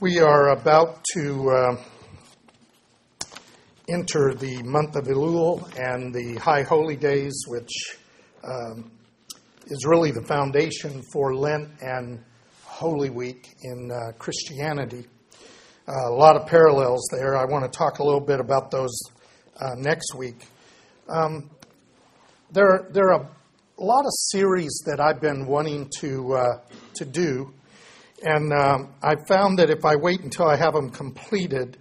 We are about to uh, enter the month of Elul and the High Holy Days, which um, is really the foundation for Lent and Holy Week in uh, Christianity. Uh, a lot of parallels there. I want to talk a little bit about those uh, next week. Um, there, there are a lot of series that I've been wanting to uh, to do and um, I found that if I wait until I have them completed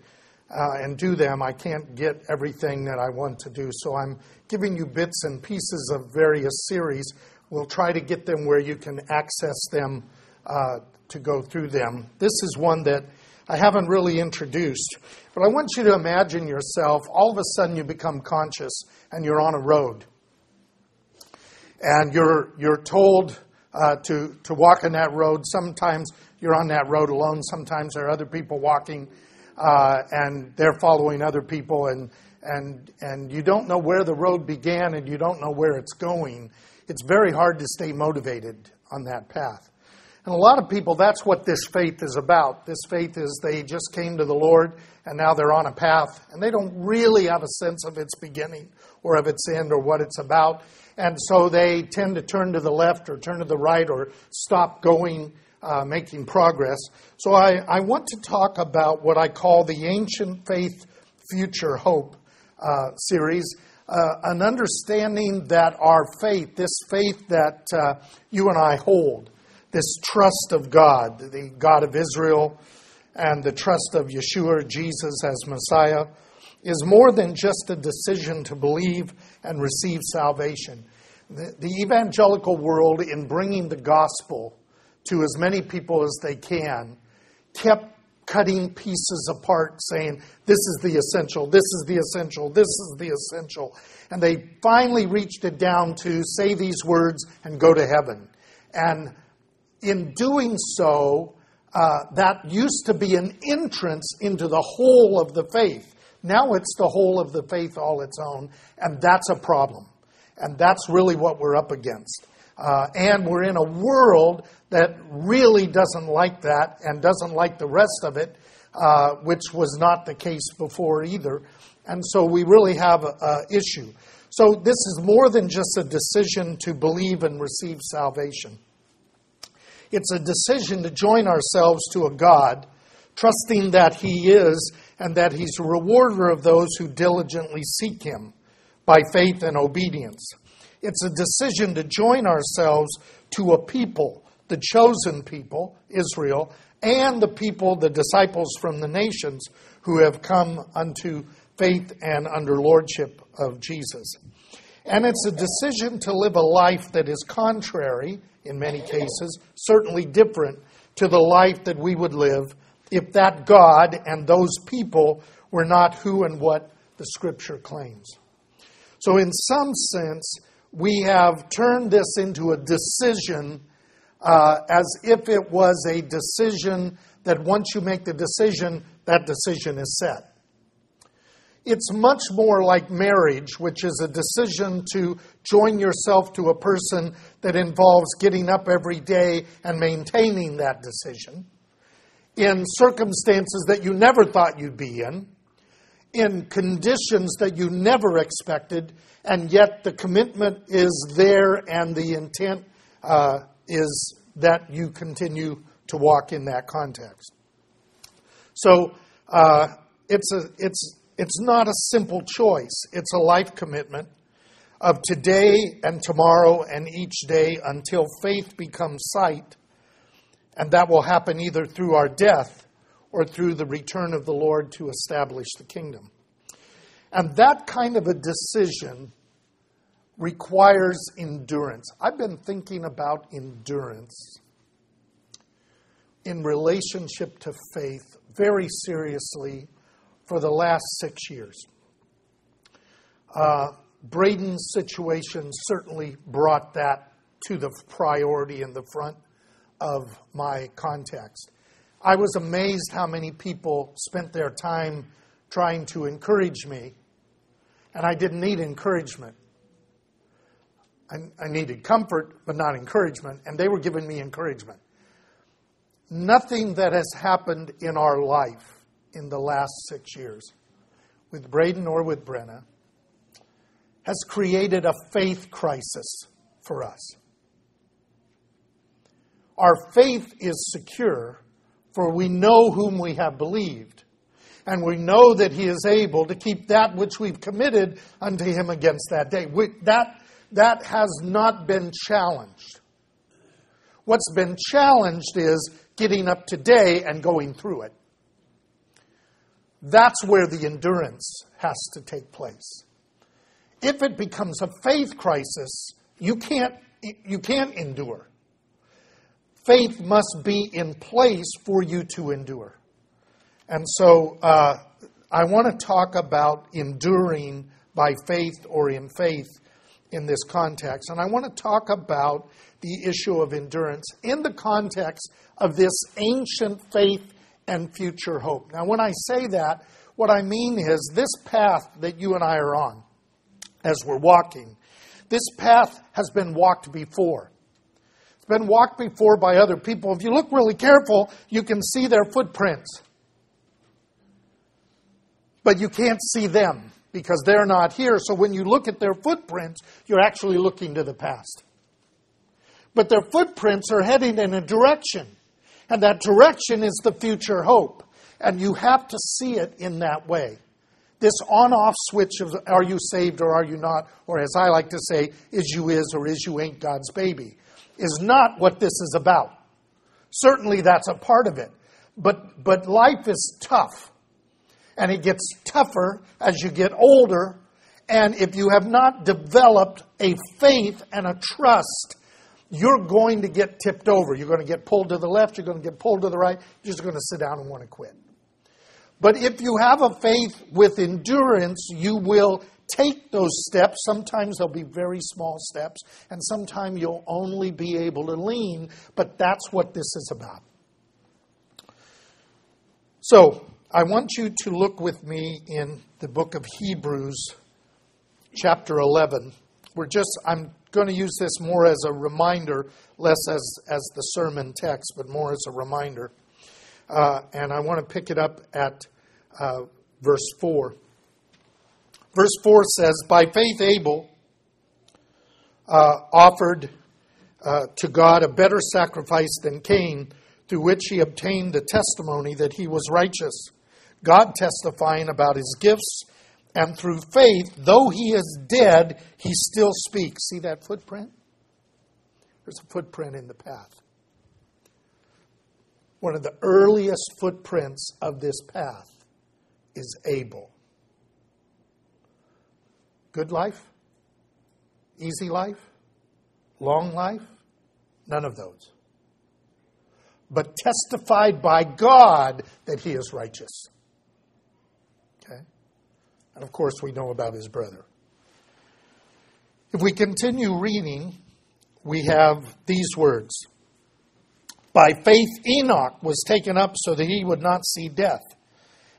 uh, and do them, I can't get everything that I want to do. So I'm giving you bits and pieces of various series. We'll try to get them where you can access them uh, to go through them. This is one that I haven't really introduced, but I want you to imagine yourself all of a sudden you become conscious and you're on a road. And you're, you're told uh, to, to walk in that road. Sometimes you're on that road alone. Sometimes there are other people walking, uh, and they're following other people, and and and you don't know where the road began, and you don't know where it's going. It's very hard to stay motivated on that path. And a lot of people, that's what this faith is about. This faith is they just came to the Lord and now they're on a path and they don't really have a sense of its beginning or of its end or what it's about. And so they tend to turn to the left or turn to the right or stop going uh, making progress. So I, I, want to talk about what I call the Ancient Faith Future Hope uh, series. Uh, an understanding that our faith, this faith that uh, you and I hold, this trust of God, the God of Israel, and the trust of Yeshua, Jesus as Messiah, is more than just a decision to believe and receive salvation. The, the evangelical world, in bringing the gospel to as many people as they can, kept cutting pieces apart, saying, This is the essential, this is the essential, this is the essential. And they finally reached it down to say these words and go to heaven. And in doing so, uh, that used to be an entrance into the whole of the faith. Now it's the whole of the faith all its own, and that's a problem. And that's really what we're up against. Uh, and we're in a world that really doesn't like that and doesn't like the rest of it, uh, which was not the case before either. And so we really have an issue. So this is more than just a decision to believe and receive salvation. It's a decision to join ourselves to a God, trusting that He is and that He's a rewarder of those who diligently seek Him by faith and obedience. It's a decision to join ourselves to a people, the chosen people, Israel, and the people, the disciples from the nations who have come unto faith and under lordship of Jesus. And it's a decision to live a life that is contrary, in many cases, certainly different to the life that we would live if that God and those people were not who and what the Scripture claims. So, in some sense, we have turned this into a decision uh, as if it was a decision that once you make the decision, that decision is set. It's much more like marriage, which is a decision to join yourself to a person that involves getting up every day and maintaining that decision in circumstances that you never thought you'd be in, in conditions that you never expected, and yet the commitment is there and the intent uh, is that you continue to walk in that context. So uh, it's, a, it's, it's not a simple choice, it's a life commitment of today and tomorrow and each day until faith becomes sight. And that will happen either through our death or through the return of the Lord to establish the kingdom. And that kind of a decision requires endurance. I've been thinking about endurance in relationship to faith very seriously for the last six years. Uh, Braden's situation certainly brought that to the priority in the front of my context. I was amazed how many people spent their time trying to encourage me, and I didn't need encouragement. I, I needed comfort, but not encouragement, and they were giving me encouragement. nothing that has happened in our life in the last six years with Braden or with Brenna has created a faith crisis for us. Our faith is secure, for we know whom we have believed, and we know that He is able to keep that which we've committed unto Him against that day. We, that, that has not been challenged. What's been challenged is getting up today and going through it. That's where the endurance has to take place. If it becomes a faith crisis, you can't, you can't endure. Faith must be in place for you to endure. And so uh, I want to talk about enduring by faith or in faith in this context. And I want to talk about the issue of endurance in the context of this ancient faith and future hope. Now, when I say that, what I mean is this path that you and I are on as we're walking, this path has been walked before. Been walked before by other people. If you look really careful, you can see their footprints. But you can't see them because they're not here. So when you look at their footprints, you're actually looking to the past. But their footprints are heading in a direction. And that direction is the future hope. And you have to see it in that way. This on off switch of are you saved or are you not, or as I like to say, is you is or is you ain't God's baby, is not what this is about. Certainly that's a part of it. But, but life is tough. And it gets tougher as you get older. And if you have not developed a faith and a trust you're going to get tipped over. You're going to get pulled to the left, you're going to get pulled to the right, you're just going to sit down and want to quit. But if you have a faith with endurance, you will take those steps. Sometimes they'll be very small steps, and sometimes you'll only be able to lean, but that's what this is about. So, I want you to look with me in the book of Hebrews, chapter 11. We're just, I'm going to use this more as a reminder, less as, as the sermon text, but more as a reminder. Uh, and I want to pick it up at uh, verse 4. Verse 4 says, By faith, Abel uh, offered uh, to God a better sacrifice than Cain, through which he obtained the testimony that he was righteous, God testifying about his gifts and through faith, though he is dead, he still speaks. See that footprint? There's a footprint in the path. One of the earliest footprints of this path is Abel. Good life? Easy life? Long life? None of those. But testified by God that he is righteous. Okay? And of course, we know about his brother. If we continue reading, we have these words By faith, Enoch was taken up so that he would not see death.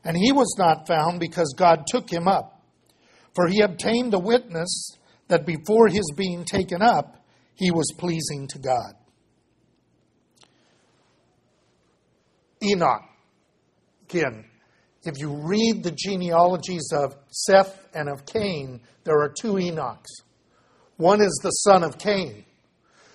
And he was not found because God took him up. For he obtained the witness that before his being taken up, he was pleasing to God. Enoch, again, if you read the genealogies of Seth and of Cain, there are two Enochs. One is the son of Cain,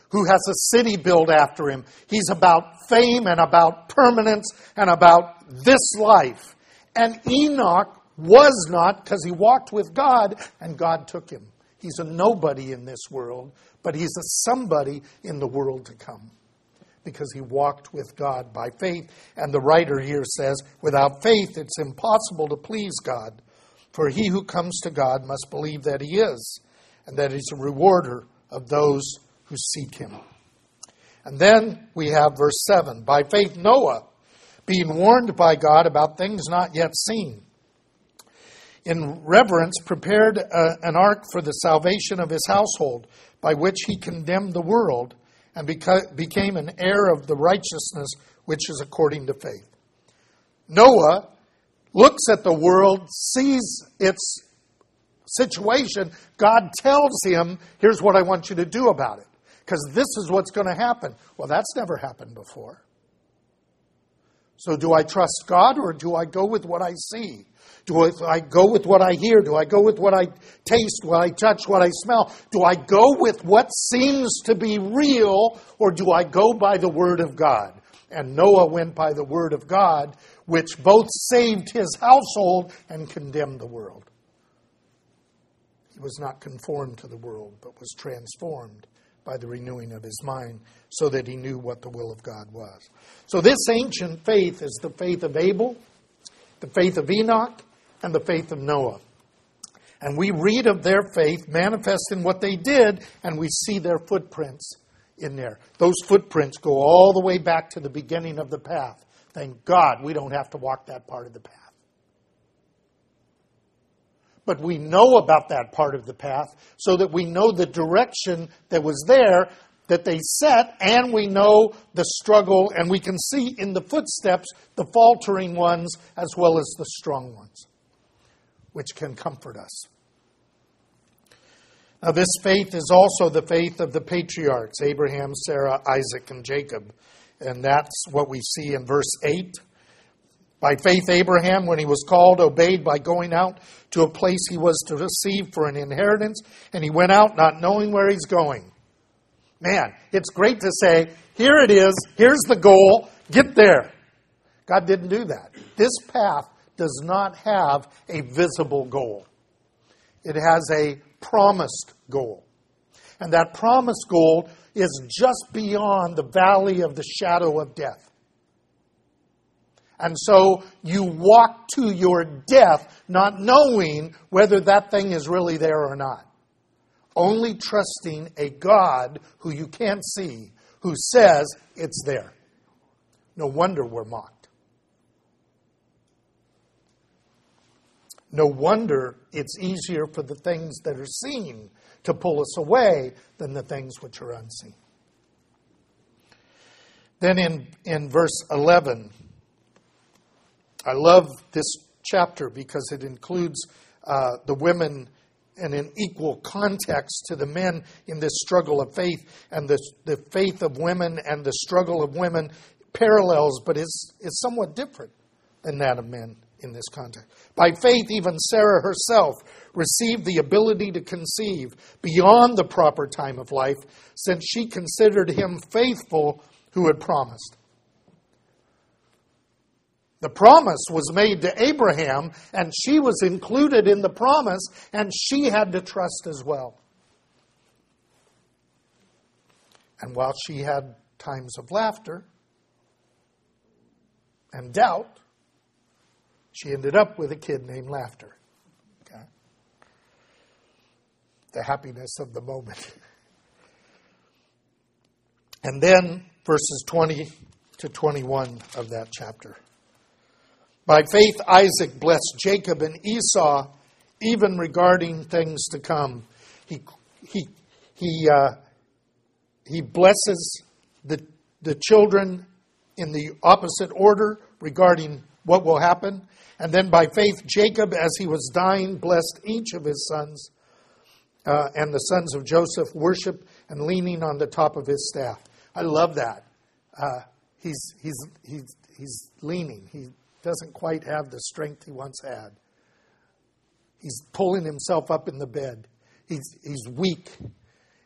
who has a city built after him. He's about fame and about permanence and about this life. And Enoch was not because he walked with God and God took him. He's a nobody in this world, but he's a somebody in the world to come because he walked with God by faith. And the writer here says, without faith, it's impossible to please God. For he who comes to God must believe that he is, and that he's a rewarder of those who seek him. And then we have verse 7 By faith, Noah, being warned by God about things not yet seen, in reverence prepared a, uh, an ark for the salvation of his household, by which he condemned the world and beca- became an heir of the righteousness which is according to faith. Noah looks at the world, sees its situation. God tells him, Here's what I want you to do about it, because this is what's going to happen. Well, that's never happened before. So, do I trust God or do I go with what I see? Do I go with what I hear? Do I go with what I taste, what I touch, what I smell? Do I go with what seems to be real or do I go by the Word of God? And Noah went by the Word of God, which both saved his household and condemned the world. He was not conformed to the world, but was transformed by the renewing of his mind so that he knew what the will of God was. So, this ancient faith is the faith of Abel, the faith of Enoch, and the faith of Noah. And we read of their faith manifest in what they did, and we see their footprints in there. Those footprints go all the way back to the beginning of the path. Thank God we don't have to walk that part of the path. But we know about that part of the path so that we know the direction that was there that they set, and we know the struggle, and we can see in the footsteps the faltering ones as well as the strong ones which can comfort us. Now, this faith is also the faith of the patriarchs Abraham, Sarah, Isaac, and Jacob. And that's what we see in verse 8. By faith, Abraham, when he was called, obeyed by going out to a place he was to receive for an inheritance, and he went out not knowing where he's going. Man, it's great to say, here it is, here's the goal, get there. God didn't do that. This path does not have a visible goal, it has a promised goal. And that promised goal is just beyond the valley of the shadow of death. And so you walk to your death not knowing whether that thing is really there or not. Only trusting a God who you can't see, who says it's there. No wonder we're mocked. No wonder it's easier for the things that are seen to pull us away than the things which are unseen. Then in, in verse 11, I love this chapter because it includes uh, the women in an equal context to the men in this struggle of faith, and the, the faith of women and the struggle of women parallels, but is, is somewhat different than that of men in this context. By faith, even Sarah herself received the ability to conceive beyond the proper time of life, since she considered him faithful who had promised. The promise was made to Abraham, and she was included in the promise, and she had to trust as well. And while she had times of laughter and doubt, she ended up with a kid named Laughter. Okay? The happiness of the moment. and then verses 20 to 21 of that chapter. By faith, Isaac blessed Jacob and Esau, even regarding things to come. He, he, he, uh, he blesses the, the children in the opposite order regarding what will happen. And then by faith, Jacob, as he was dying, blessed each of his sons. Uh, and the sons of Joseph worship and leaning on the top of his staff. I love that. Uh, he's, he's, he's, he's leaning. He doesn't quite have the strength he once had. He's pulling himself up in the bed. He's, he's weak.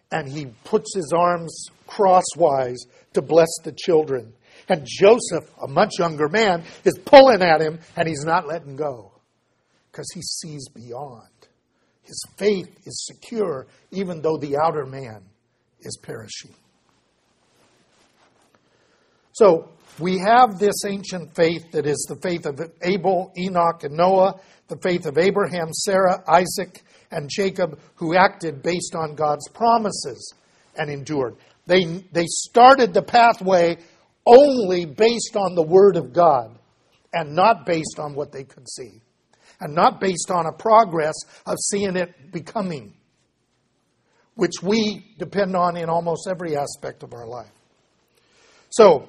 And he puts his arms crosswise to bless the children. And Joseph, a much younger man, is pulling at him and he's not letting go because he sees beyond. His faith is secure even though the outer man is perishing. So we have this ancient faith that is the faith of Abel, Enoch, and Noah, the faith of Abraham, Sarah, Isaac, and Jacob, who acted based on God's promises and endured. They, they started the pathway only based on the Word of God and not based on what they could see, and not based on a progress of seeing it becoming, which we depend on in almost every aspect of our life. So,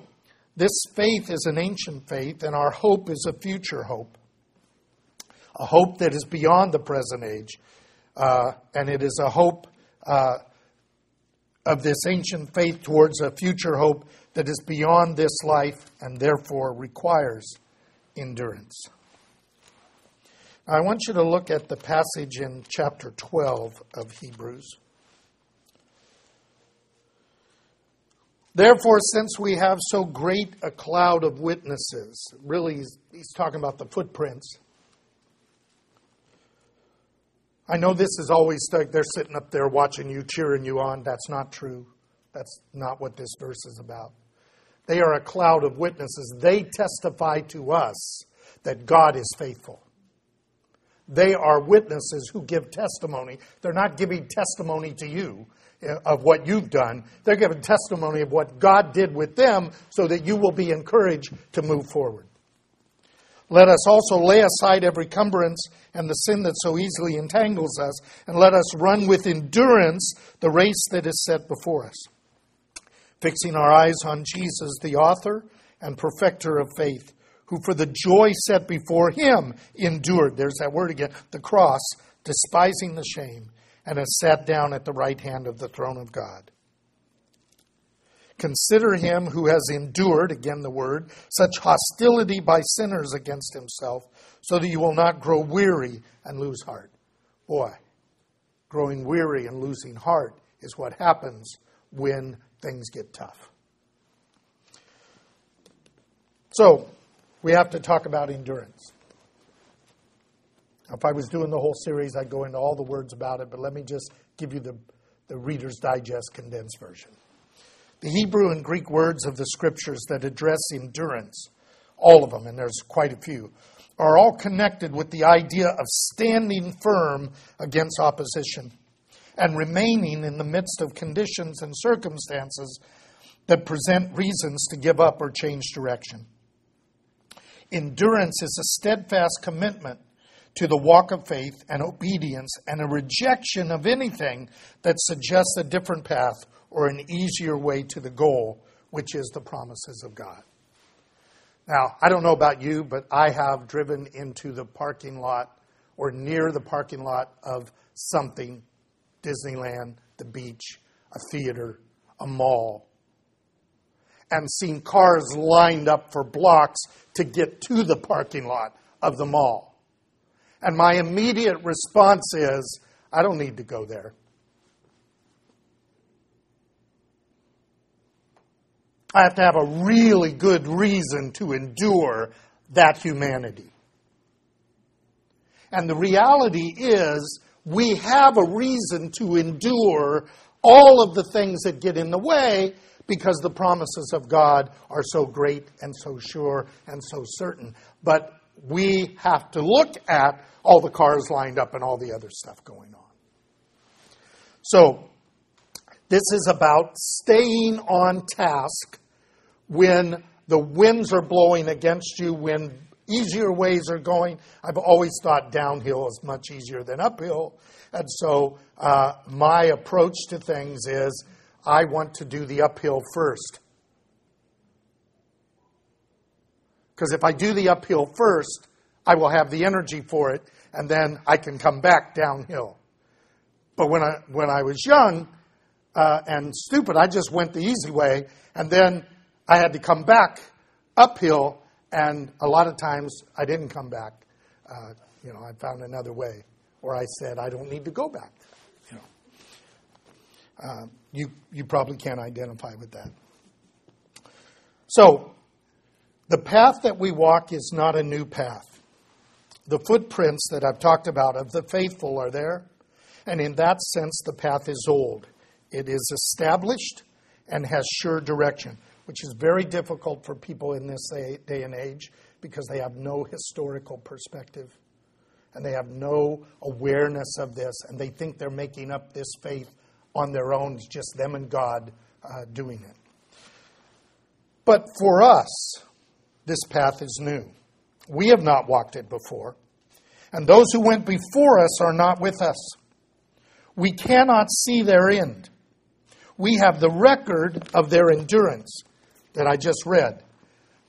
this faith is an ancient faith, and our hope is a future hope. A hope that is beyond the present age. Uh, and it is a hope uh, of this ancient faith towards a future hope that is beyond this life and therefore requires endurance. I want you to look at the passage in chapter 12 of Hebrews. Therefore, since we have so great a cloud of witnesses, really, he's, he's, talking about the footprints. I know this is always like they're sitting up there watching you, cheering you on. That's not true. That's not what this verse is about. They are a cloud of witnesses. They testify to us that God is faithful. They are witnesses who give testimony. They're not giving testimony to you of what you've done. They're giving testimony of what God did with them so that you will be encouraged to move forward. Let us also lay aside every cumbrance and the sin that so easily entangles us, and let us run with endurance the race that is set before us, fixing our eyes on Jesus, the author and perfecter of faith who for the joy set before him endured, there's that word again, the cross, despising the shame, and has sat down at the right hand of the throne of God. Consider him who has endured, again the word, such hostility by sinners against himself, so that you will not grow weary and lose heart. Boy, growing weary and losing heart is what happens when things get tough. So, we have to talk about endurance. If I was doing the whole series, I'd go into all the words about it, but let me just give you the, the Reader's Digest condensed version. The Hebrew and Greek words of the scriptures that address endurance, all of them, and there's quite a few, are all connected with the idea of standing firm against opposition and remaining in the midst of conditions and circumstances that present reasons to give up or change direction. Endurance is a steadfast commitment to the walk of faith and obedience and a rejection of anything that suggests a different path or an easier way to the goal, which is the promises of God. Now, I don't know about you, but I have driven into the parking lot or near the parking lot of something Disneyland, the beach, a theater, a mall, and seen cars lined up for blocks to get to the parking lot of the mall. And my immediate response is, I don't need to go there. I have to have a really good reason to endure that humanity. And the reality is, we have a reason to endure all of the things that get in the way because the promises of God are so great and so sure and so certain. But we have to look at all the cars lined up and all the other stuff going on. So, this is about staying on task when the winds are blowing against you, when easier ways are going. I've always thought downhill is much easier than uphill. And so, uh, my approach to things is I want to do the uphill first. Because if I do the uphill first, I will have the energy for it, and then I can come back downhill. But when I, when I was young uh, and stupid, I just went the easy way, and then I had to come back uphill, and a lot of times I didn't come back. Uh, you know, I found another way, or I said, I don't need to go back. You know. Uh, you, you probably can't identify with that. So, the path that we walk is not a new path. The footprints that I've talked about of the faithful are there, and in that sense, the path is old. It is established and has sure direction, which is very difficult for people in this day and age because they have no historical perspective and they have no awareness of this, and they think they're making up this faith on their own. Just them and God uh, doing it. But for us, this path is new. We have not walked it before. And those who went before us are not with us. We cannot see their end. We have the record of their endurance that I just read.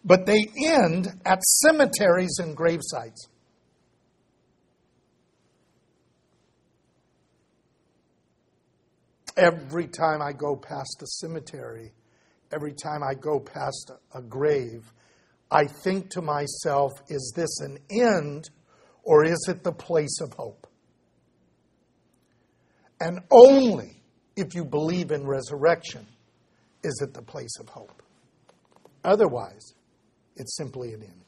But they end at cemeteries and gravesites. Every time I go past a cemetery, every time I go past a grave, I think to myself, is this an end or is it the place of hope? And only if you believe in resurrection is it the place of hope. Otherwise, it's simply an end.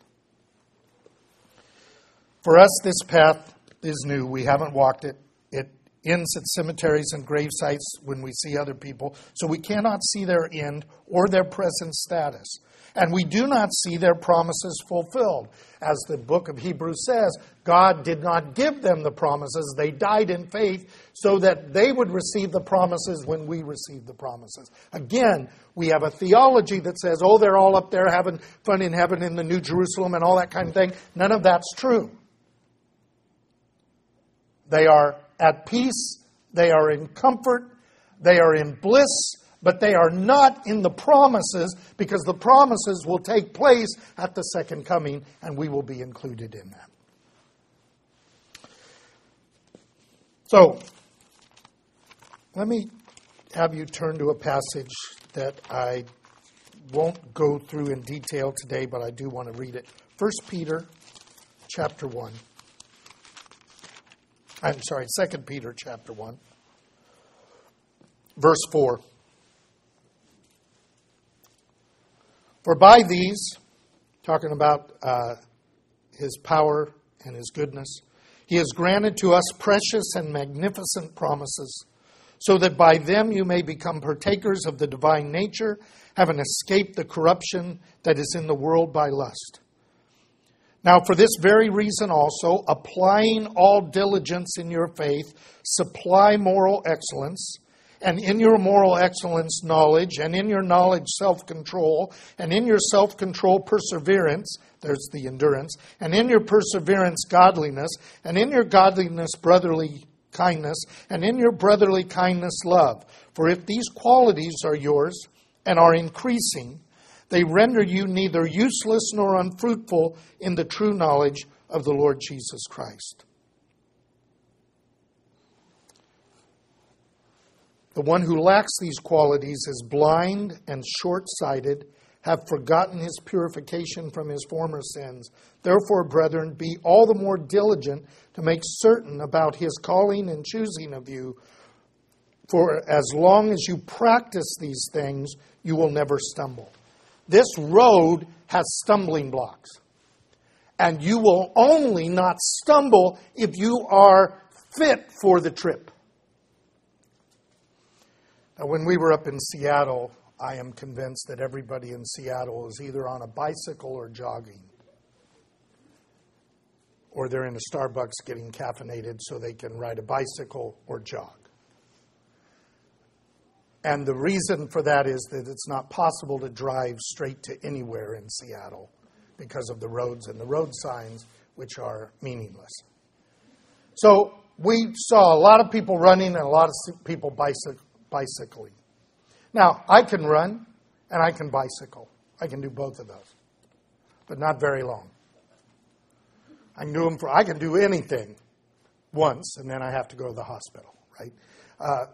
For us, this path is new. We haven't walked it. It ends at cemeteries and grave sites when we see other people, so we cannot see their end or their present status. And we do not see their promises fulfilled. As the book of Hebrews says, God did not give them the promises. They died in faith so that they would receive the promises when we receive the promises. Again, we have a theology that says, oh, they're all up there having fun in heaven in the New Jerusalem and all that kind of thing. None of that's true. They are at peace, they are in comfort, they are in bliss, but they are not in the promises because the promises will take place at the second coming and we will be included in that. So, let me have you turn to a passage that I won't go through in detail today, but I do want to read it. 1 Peter chapter 1. I'm sorry, 2 Peter chapter 1. Verse 4. For by these, talking about uh, his power and his goodness, he has granted to us precious and magnificent promises, so that by them you may become partakers of the divine nature, having escaped the corruption that is in the world by lust. Now, for this very reason also, applying all diligence in your faith, supply moral excellence and in your moral excellence, knowledge, and in your knowledge, self control, and in your self control, perseverance. There's the endurance. And in your perseverance, godliness, and in your godliness, brotherly kindness, and in your brotherly kindness, love. For if these qualities are yours and are increasing, they render you neither useless nor unfruitful in the true knowledge of the Lord Jesus Christ. The one who lacks these qualities is blind and short sighted, have forgotten his purification from his former sins. Therefore, brethren, be all the more diligent to make certain about his calling and choosing of you. For as long as you practice these things, you will never stumble. This road has stumbling blocks. And you will only not stumble if you are fit for the trip. Now, when we were up in Seattle, I am convinced that everybody in Seattle is either on a bicycle or jogging. Or they're in a Starbucks getting caffeinated so they can ride a bicycle or jog. And the reason for that is that it's not possible to drive straight to anywhere in Seattle because of the roads and the road signs, which are meaningless. So we saw a lot of people running and a lot of people bicycling bicycling. Now, I can run and I can bicycle. I can do both of those, but not very long. I can do them for, I can do anything once and then I have to go to the hospital, right? Uh,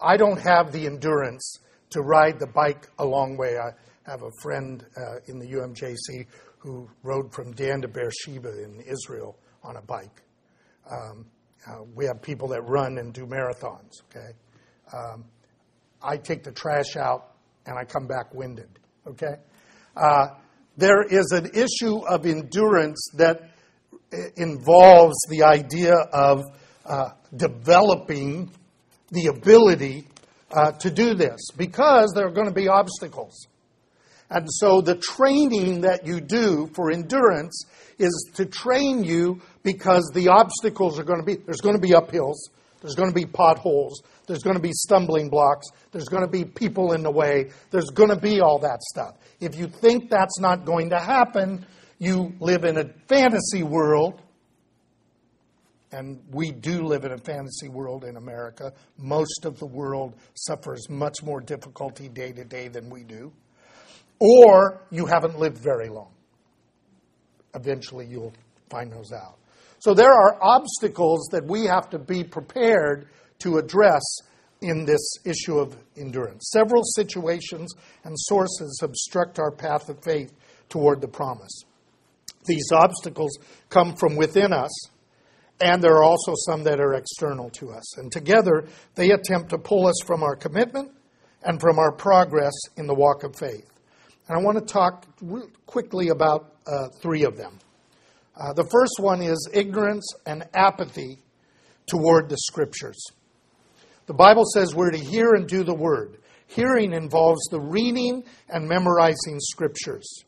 I don't have the endurance to ride the bike a long way. I have a friend uh, in the UMJC who rode from Dan to Beersheba in Israel on a bike. Um, uh, we have people that run and do marathons, okay? Um, I take the trash out and I come back winded. Okay? Uh, there is an issue of endurance that involves the idea of uh, developing the ability uh, to do this because there are going to be obstacles. And so the training that you do for endurance is to train you because the obstacles are going to be, there's going to be uphills, there's going to be potholes, there's going to be stumbling blocks. There's going to be people in the way. There's going to be all that stuff. If you think that's not going to happen, you live in a fantasy world. And we do live in a fantasy world in America. Most of the world suffers much more difficulty day to day than we do. Or you haven't lived very long. Eventually, you'll find those out. So there are obstacles that we have to be prepared to address in this issue of endurance. Several situations and sources obstruct our path of faith toward the promise. These obstacles come from within us, and there are also some that are external to us. And together, they attempt to pull us from our commitment and from our progress in the walk of faith. And I want to talk quickly about uh, three of them. Uh, the first one is ignorance and apathy toward the scriptures. The Bible says we're to hear and do the word. Hearing involves the reading and memorizing scriptures.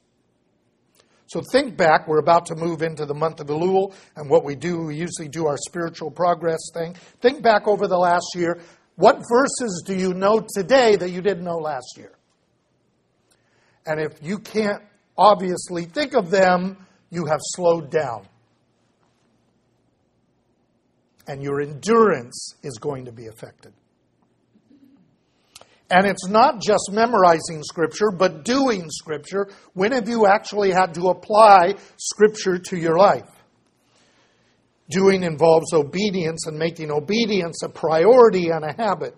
So think back. We're about to move into the month of Elul, and what we do, we usually do our spiritual progress thing. Think back over the last year. What verses do you know today that you didn't know last year? And if you can't obviously think of them, you have slowed down. And your endurance is going to be affected. And it's not just memorizing Scripture, but doing Scripture. When have you actually had to apply Scripture to your life? Doing involves obedience and making obedience a priority and a habit.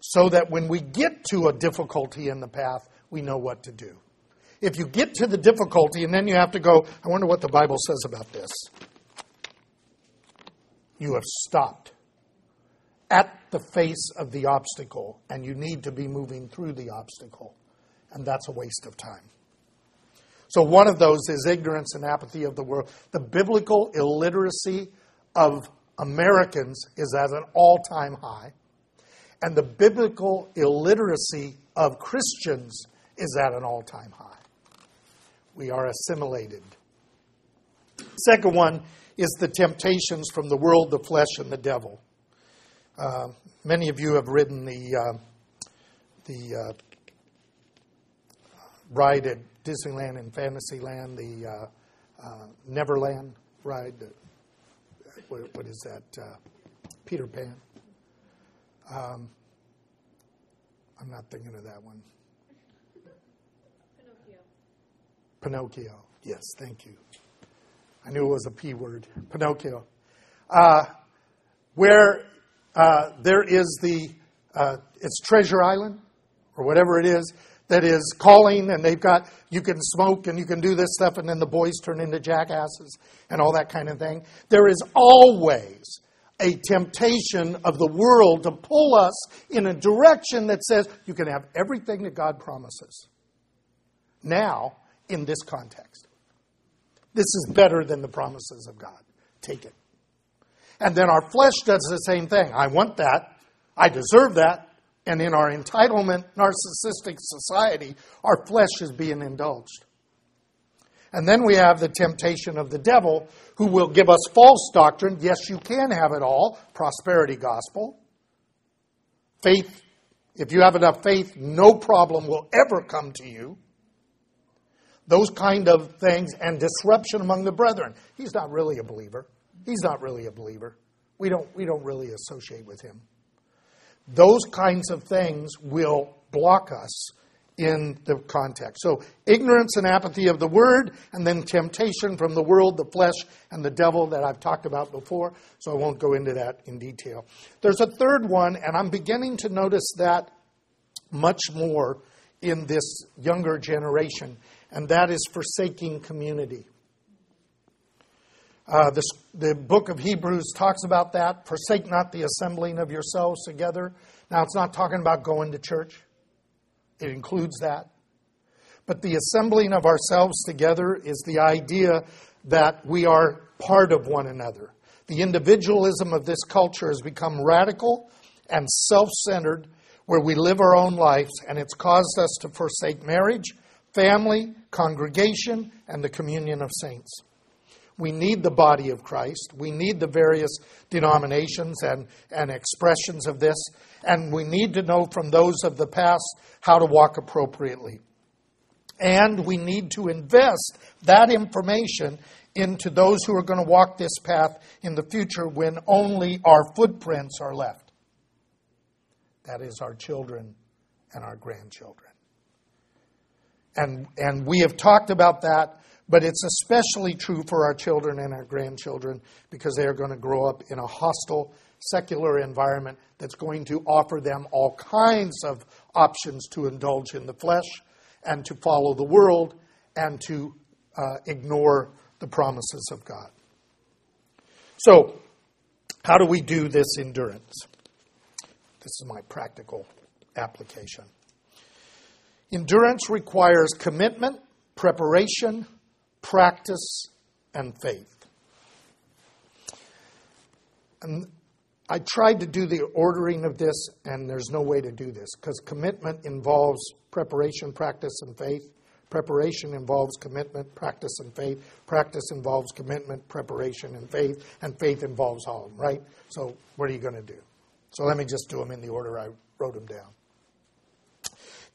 So that when we get to a difficulty in the path, we know what to do. If you get to the difficulty and then you have to go, I wonder what the Bible says about this, you have stopped at the face of the obstacle and you need to be moving through the obstacle. And that's a waste of time. So, one of those is ignorance and apathy of the world. The biblical illiteracy of Americans is at an all time high, and the biblical illiteracy of Christians is at an all time high. We are assimilated. Second one is the temptations from the world, the flesh, and the devil. Uh, many of you have ridden the uh, the uh, ride at Disneyland and Fantasyland, the uh, uh, Neverland ride. What, what is that? Uh, Peter Pan. Um, I'm not thinking of that one. Pinocchio. Pinocchio. Yes, thank you. I knew it was a P word. Pinocchio. Uh, where uh, there is the, uh, it's Treasure Island, or whatever it is, that is calling, and they've got, you can smoke and you can do this stuff, and then the boys turn into jackasses and all that kind of thing. There is always a temptation of the world to pull us in a direction that says you can have everything that God promises. Now, in this context, this is better than the promises of God. Take it. And then our flesh does the same thing. I want that. I deserve that. And in our entitlement, narcissistic society, our flesh is being indulged. And then we have the temptation of the devil who will give us false doctrine. Yes, you can have it all. Prosperity gospel. Faith, if you have enough faith, no problem will ever come to you. Those kind of things and disruption among the brethren. He's not really a believer. He's not really a believer. We don't, we don't really associate with him. Those kinds of things will block us in the context. So, ignorance and apathy of the word, and then temptation from the world, the flesh, and the devil that I've talked about before. So, I won't go into that in detail. There's a third one, and I'm beginning to notice that much more in this younger generation, and that is forsaking community. Uh, the, the book of Hebrews talks about that. Forsake not the assembling of yourselves together. Now, it's not talking about going to church, it includes that. But the assembling of ourselves together is the idea that we are part of one another. The individualism of this culture has become radical and self centered, where we live our own lives, and it's caused us to forsake marriage, family, congregation, and the communion of saints. We need the body of Christ. We need the various denominations and, and expressions of this. And we need to know from those of the past how to walk appropriately. And we need to invest that information into those who are going to walk this path in the future when only our footprints are left. That is our children and our grandchildren. And, and we have talked about that but it's especially true for our children and our grandchildren because they are going to grow up in a hostile secular environment that's going to offer them all kinds of options to indulge in the flesh and to follow the world and to uh, ignore the promises of God. So, how do we do this endurance? This is my practical application. Endurance requires commitment, preparation, practice, and faith. And I tried to do the ordering of this, and there's no way to do this because commitment involves preparation, practice, and faith. Preparation involves commitment, practice, and faith. Practice involves commitment, preparation, and faith. And faith involves all of them, right? So, what are you going to do? So, let me just do them in the order I wrote them down.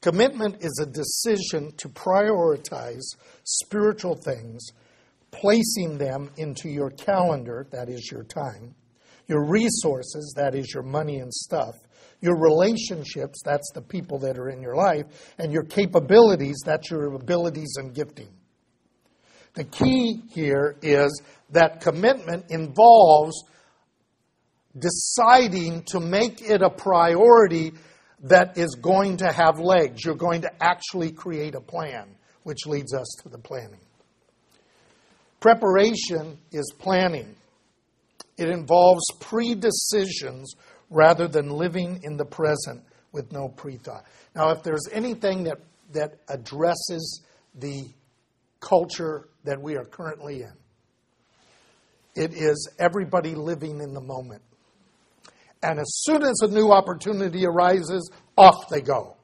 Commitment is a decision to prioritize spiritual things, placing them into your calendar, that is your time, your resources, that is your money and stuff, your relationships, that's the people that are in your life, and your capabilities, that's your abilities and gifting. The key here is that commitment involves deciding to make it a priority that is going to have legs. You're going to actually create a plan, which leads us to the planning. Preparation is planning. It involves pre decisions rather than living in the present with no pre thought. Now, if there's anything that, that addresses the culture that we are currently in, it is everybody living in the moment. And as soon as a new opportunity arises, off they go.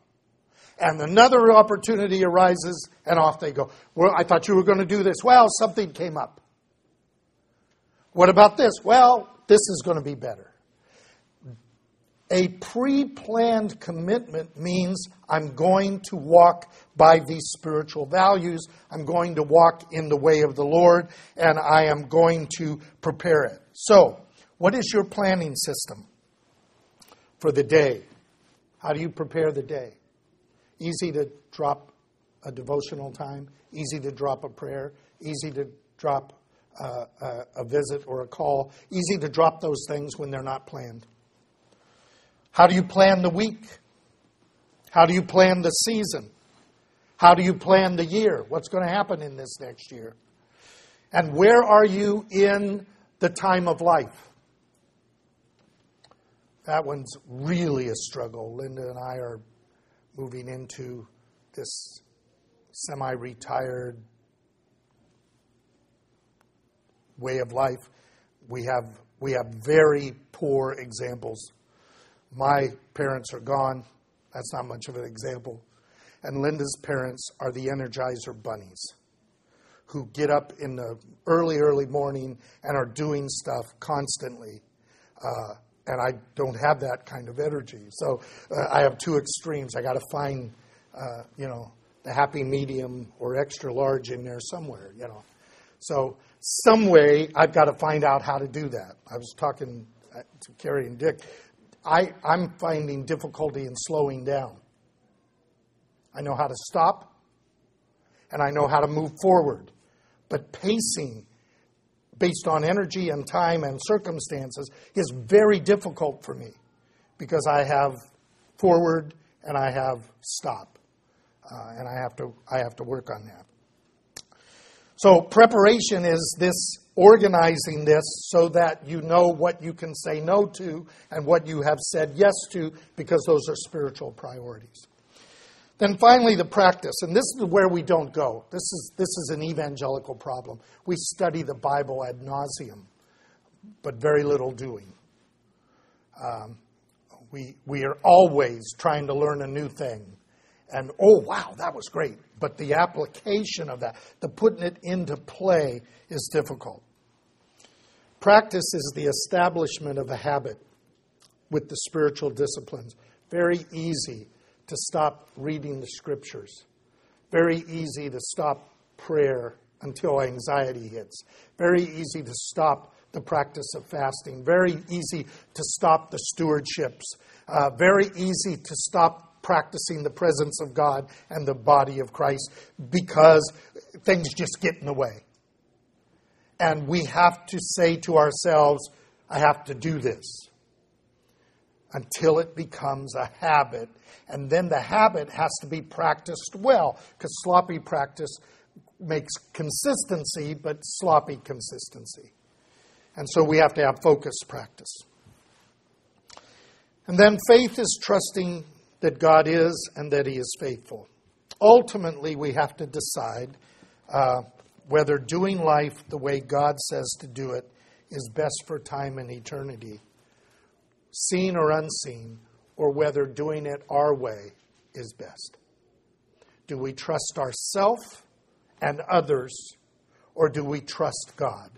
And another opportunity arises, and off they go. Well, I thought you were going to do this. Well, something came up. What about this? Well, this is going to be better. A pre planned commitment means I'm going to walk by these spiritual values. I'm going to walk in the way of the Lord, and I am going to prepare it. So, what is your planning system for the day? How do you prepare the day? Easy to drop a devotional time, easy to drop a prayer, easy to drop uh, a, a visit or a call, easy to drop those things when they're not planned. How do you plan the week? How do you plan the season? How do you plan the year? What's going to happen in this next year? And where are you in the time of life? That one's really a struggle. Linda and I are moving into this semi retired way of life. We have, we have very poor examples my parents are gone. That's not much of an example. And Linda's parents are the Energizer bunnies who get up in the early, early morning and are doing stuff constantly. Uh, and I don't have that kind of energy. So uh, I have two extremes. I got to find, uh, you know, the happy medium or extra large in there somewhere, you know. So some way I've got to find out how to do that. I was talking uh, to Carrie and Dick. I, I'm finding difficulty in slowing down. I know how to stop, and I know how to move forward. But pacing, based on energy and time and circumstances, is very difficult for me because I have forward and I have stop, uh, and I have to I have to work on that. So preparation is this organizing this so that you know what you can say no to and what you have said yes to because those are spiritual priorities. Then finally, the practice, and this is where we don't go. This is, this is an evangelical problem. We study the Bible ad nauseum, but very little doing. Um, we, we are always trying to learn a new thing. And oh, wow, that was great. But the application of that, the putting it into play, is difficult. Practice is the establishment of a habit with the spiritual disciplines. Very easy to stop reading the scriptures. Very easy to stop prayer until anxiety hits. Very easy to stop the practice of fasting. Very easy to stop the stewardships. Uh, very easy to stop practicing the presence of God and the body of Christ because things just get in the way and we have to say to ourselves, I have to do this. Until it becomes a habit. And then the habit has to be practiced well, because sloppy practice makes consistency, but sloppy consistency. And so we have to have focused practice. And then faith is trusting that God is and that He is faithful. Ultimately, we have to decide uh, whether doing life the way God says to do it is best for time and eternity seen or unseen, or whether doing it our way is best. Do we trust ourselves and others, or do we trust God?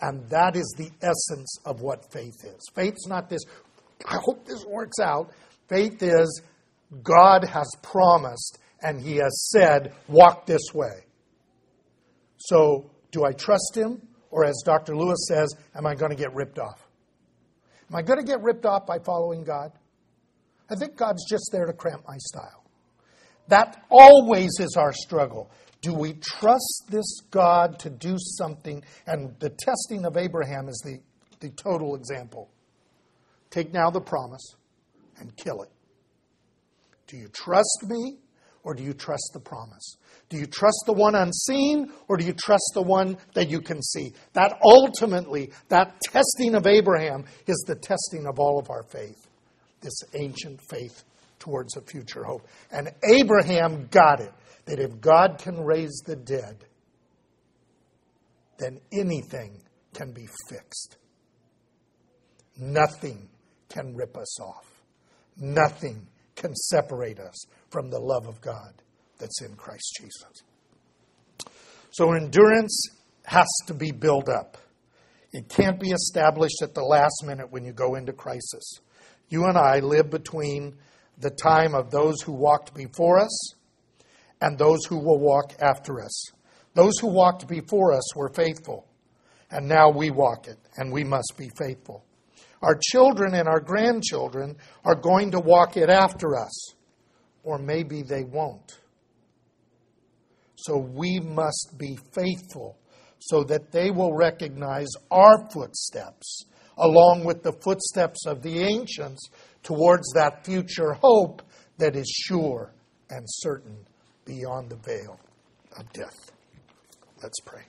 And that is the essence of what faith is. Faith's not this, I hope this works out. Faith is God has promised and He has said, walk this way. So, do I trust Him? Or, as Dr. Lewis says, am I going to get ripped off? Am I going to get ripped off by following God? I think God's just there to cramp my style. That always is our struggle. Do we trust this God to do something? And the testing of Abraham is the, the total example. Take now the promise and kill it. Do you trust me or do you trust the promise? Do you trust the one unseen or do you trust the one that you can see? That ultimately, that testing of Abraham is the testing of all of our faith, this ancient faith towards a future hope. And Abraham got it that if God can raise the dead, then anything can be fixed. Nothing can rip us off. Nothing can separate us from the love of God that's in Christ Jesus. So endurance has to be built up. It can't be established at the last minute when you go into crisis. You and I live between the time of those who walked before us and those who will walk after us. Those who walked before us were faithful, and now we walk it, and we must be faithful. Our children and our grandchildren are going to walk it after us, or maybe they won't. So we must be faithful so that they will recognize our footsteps along with the footsteps of the ancients towards that future hope that is sure and certain beyond the veil of death. Let's pray.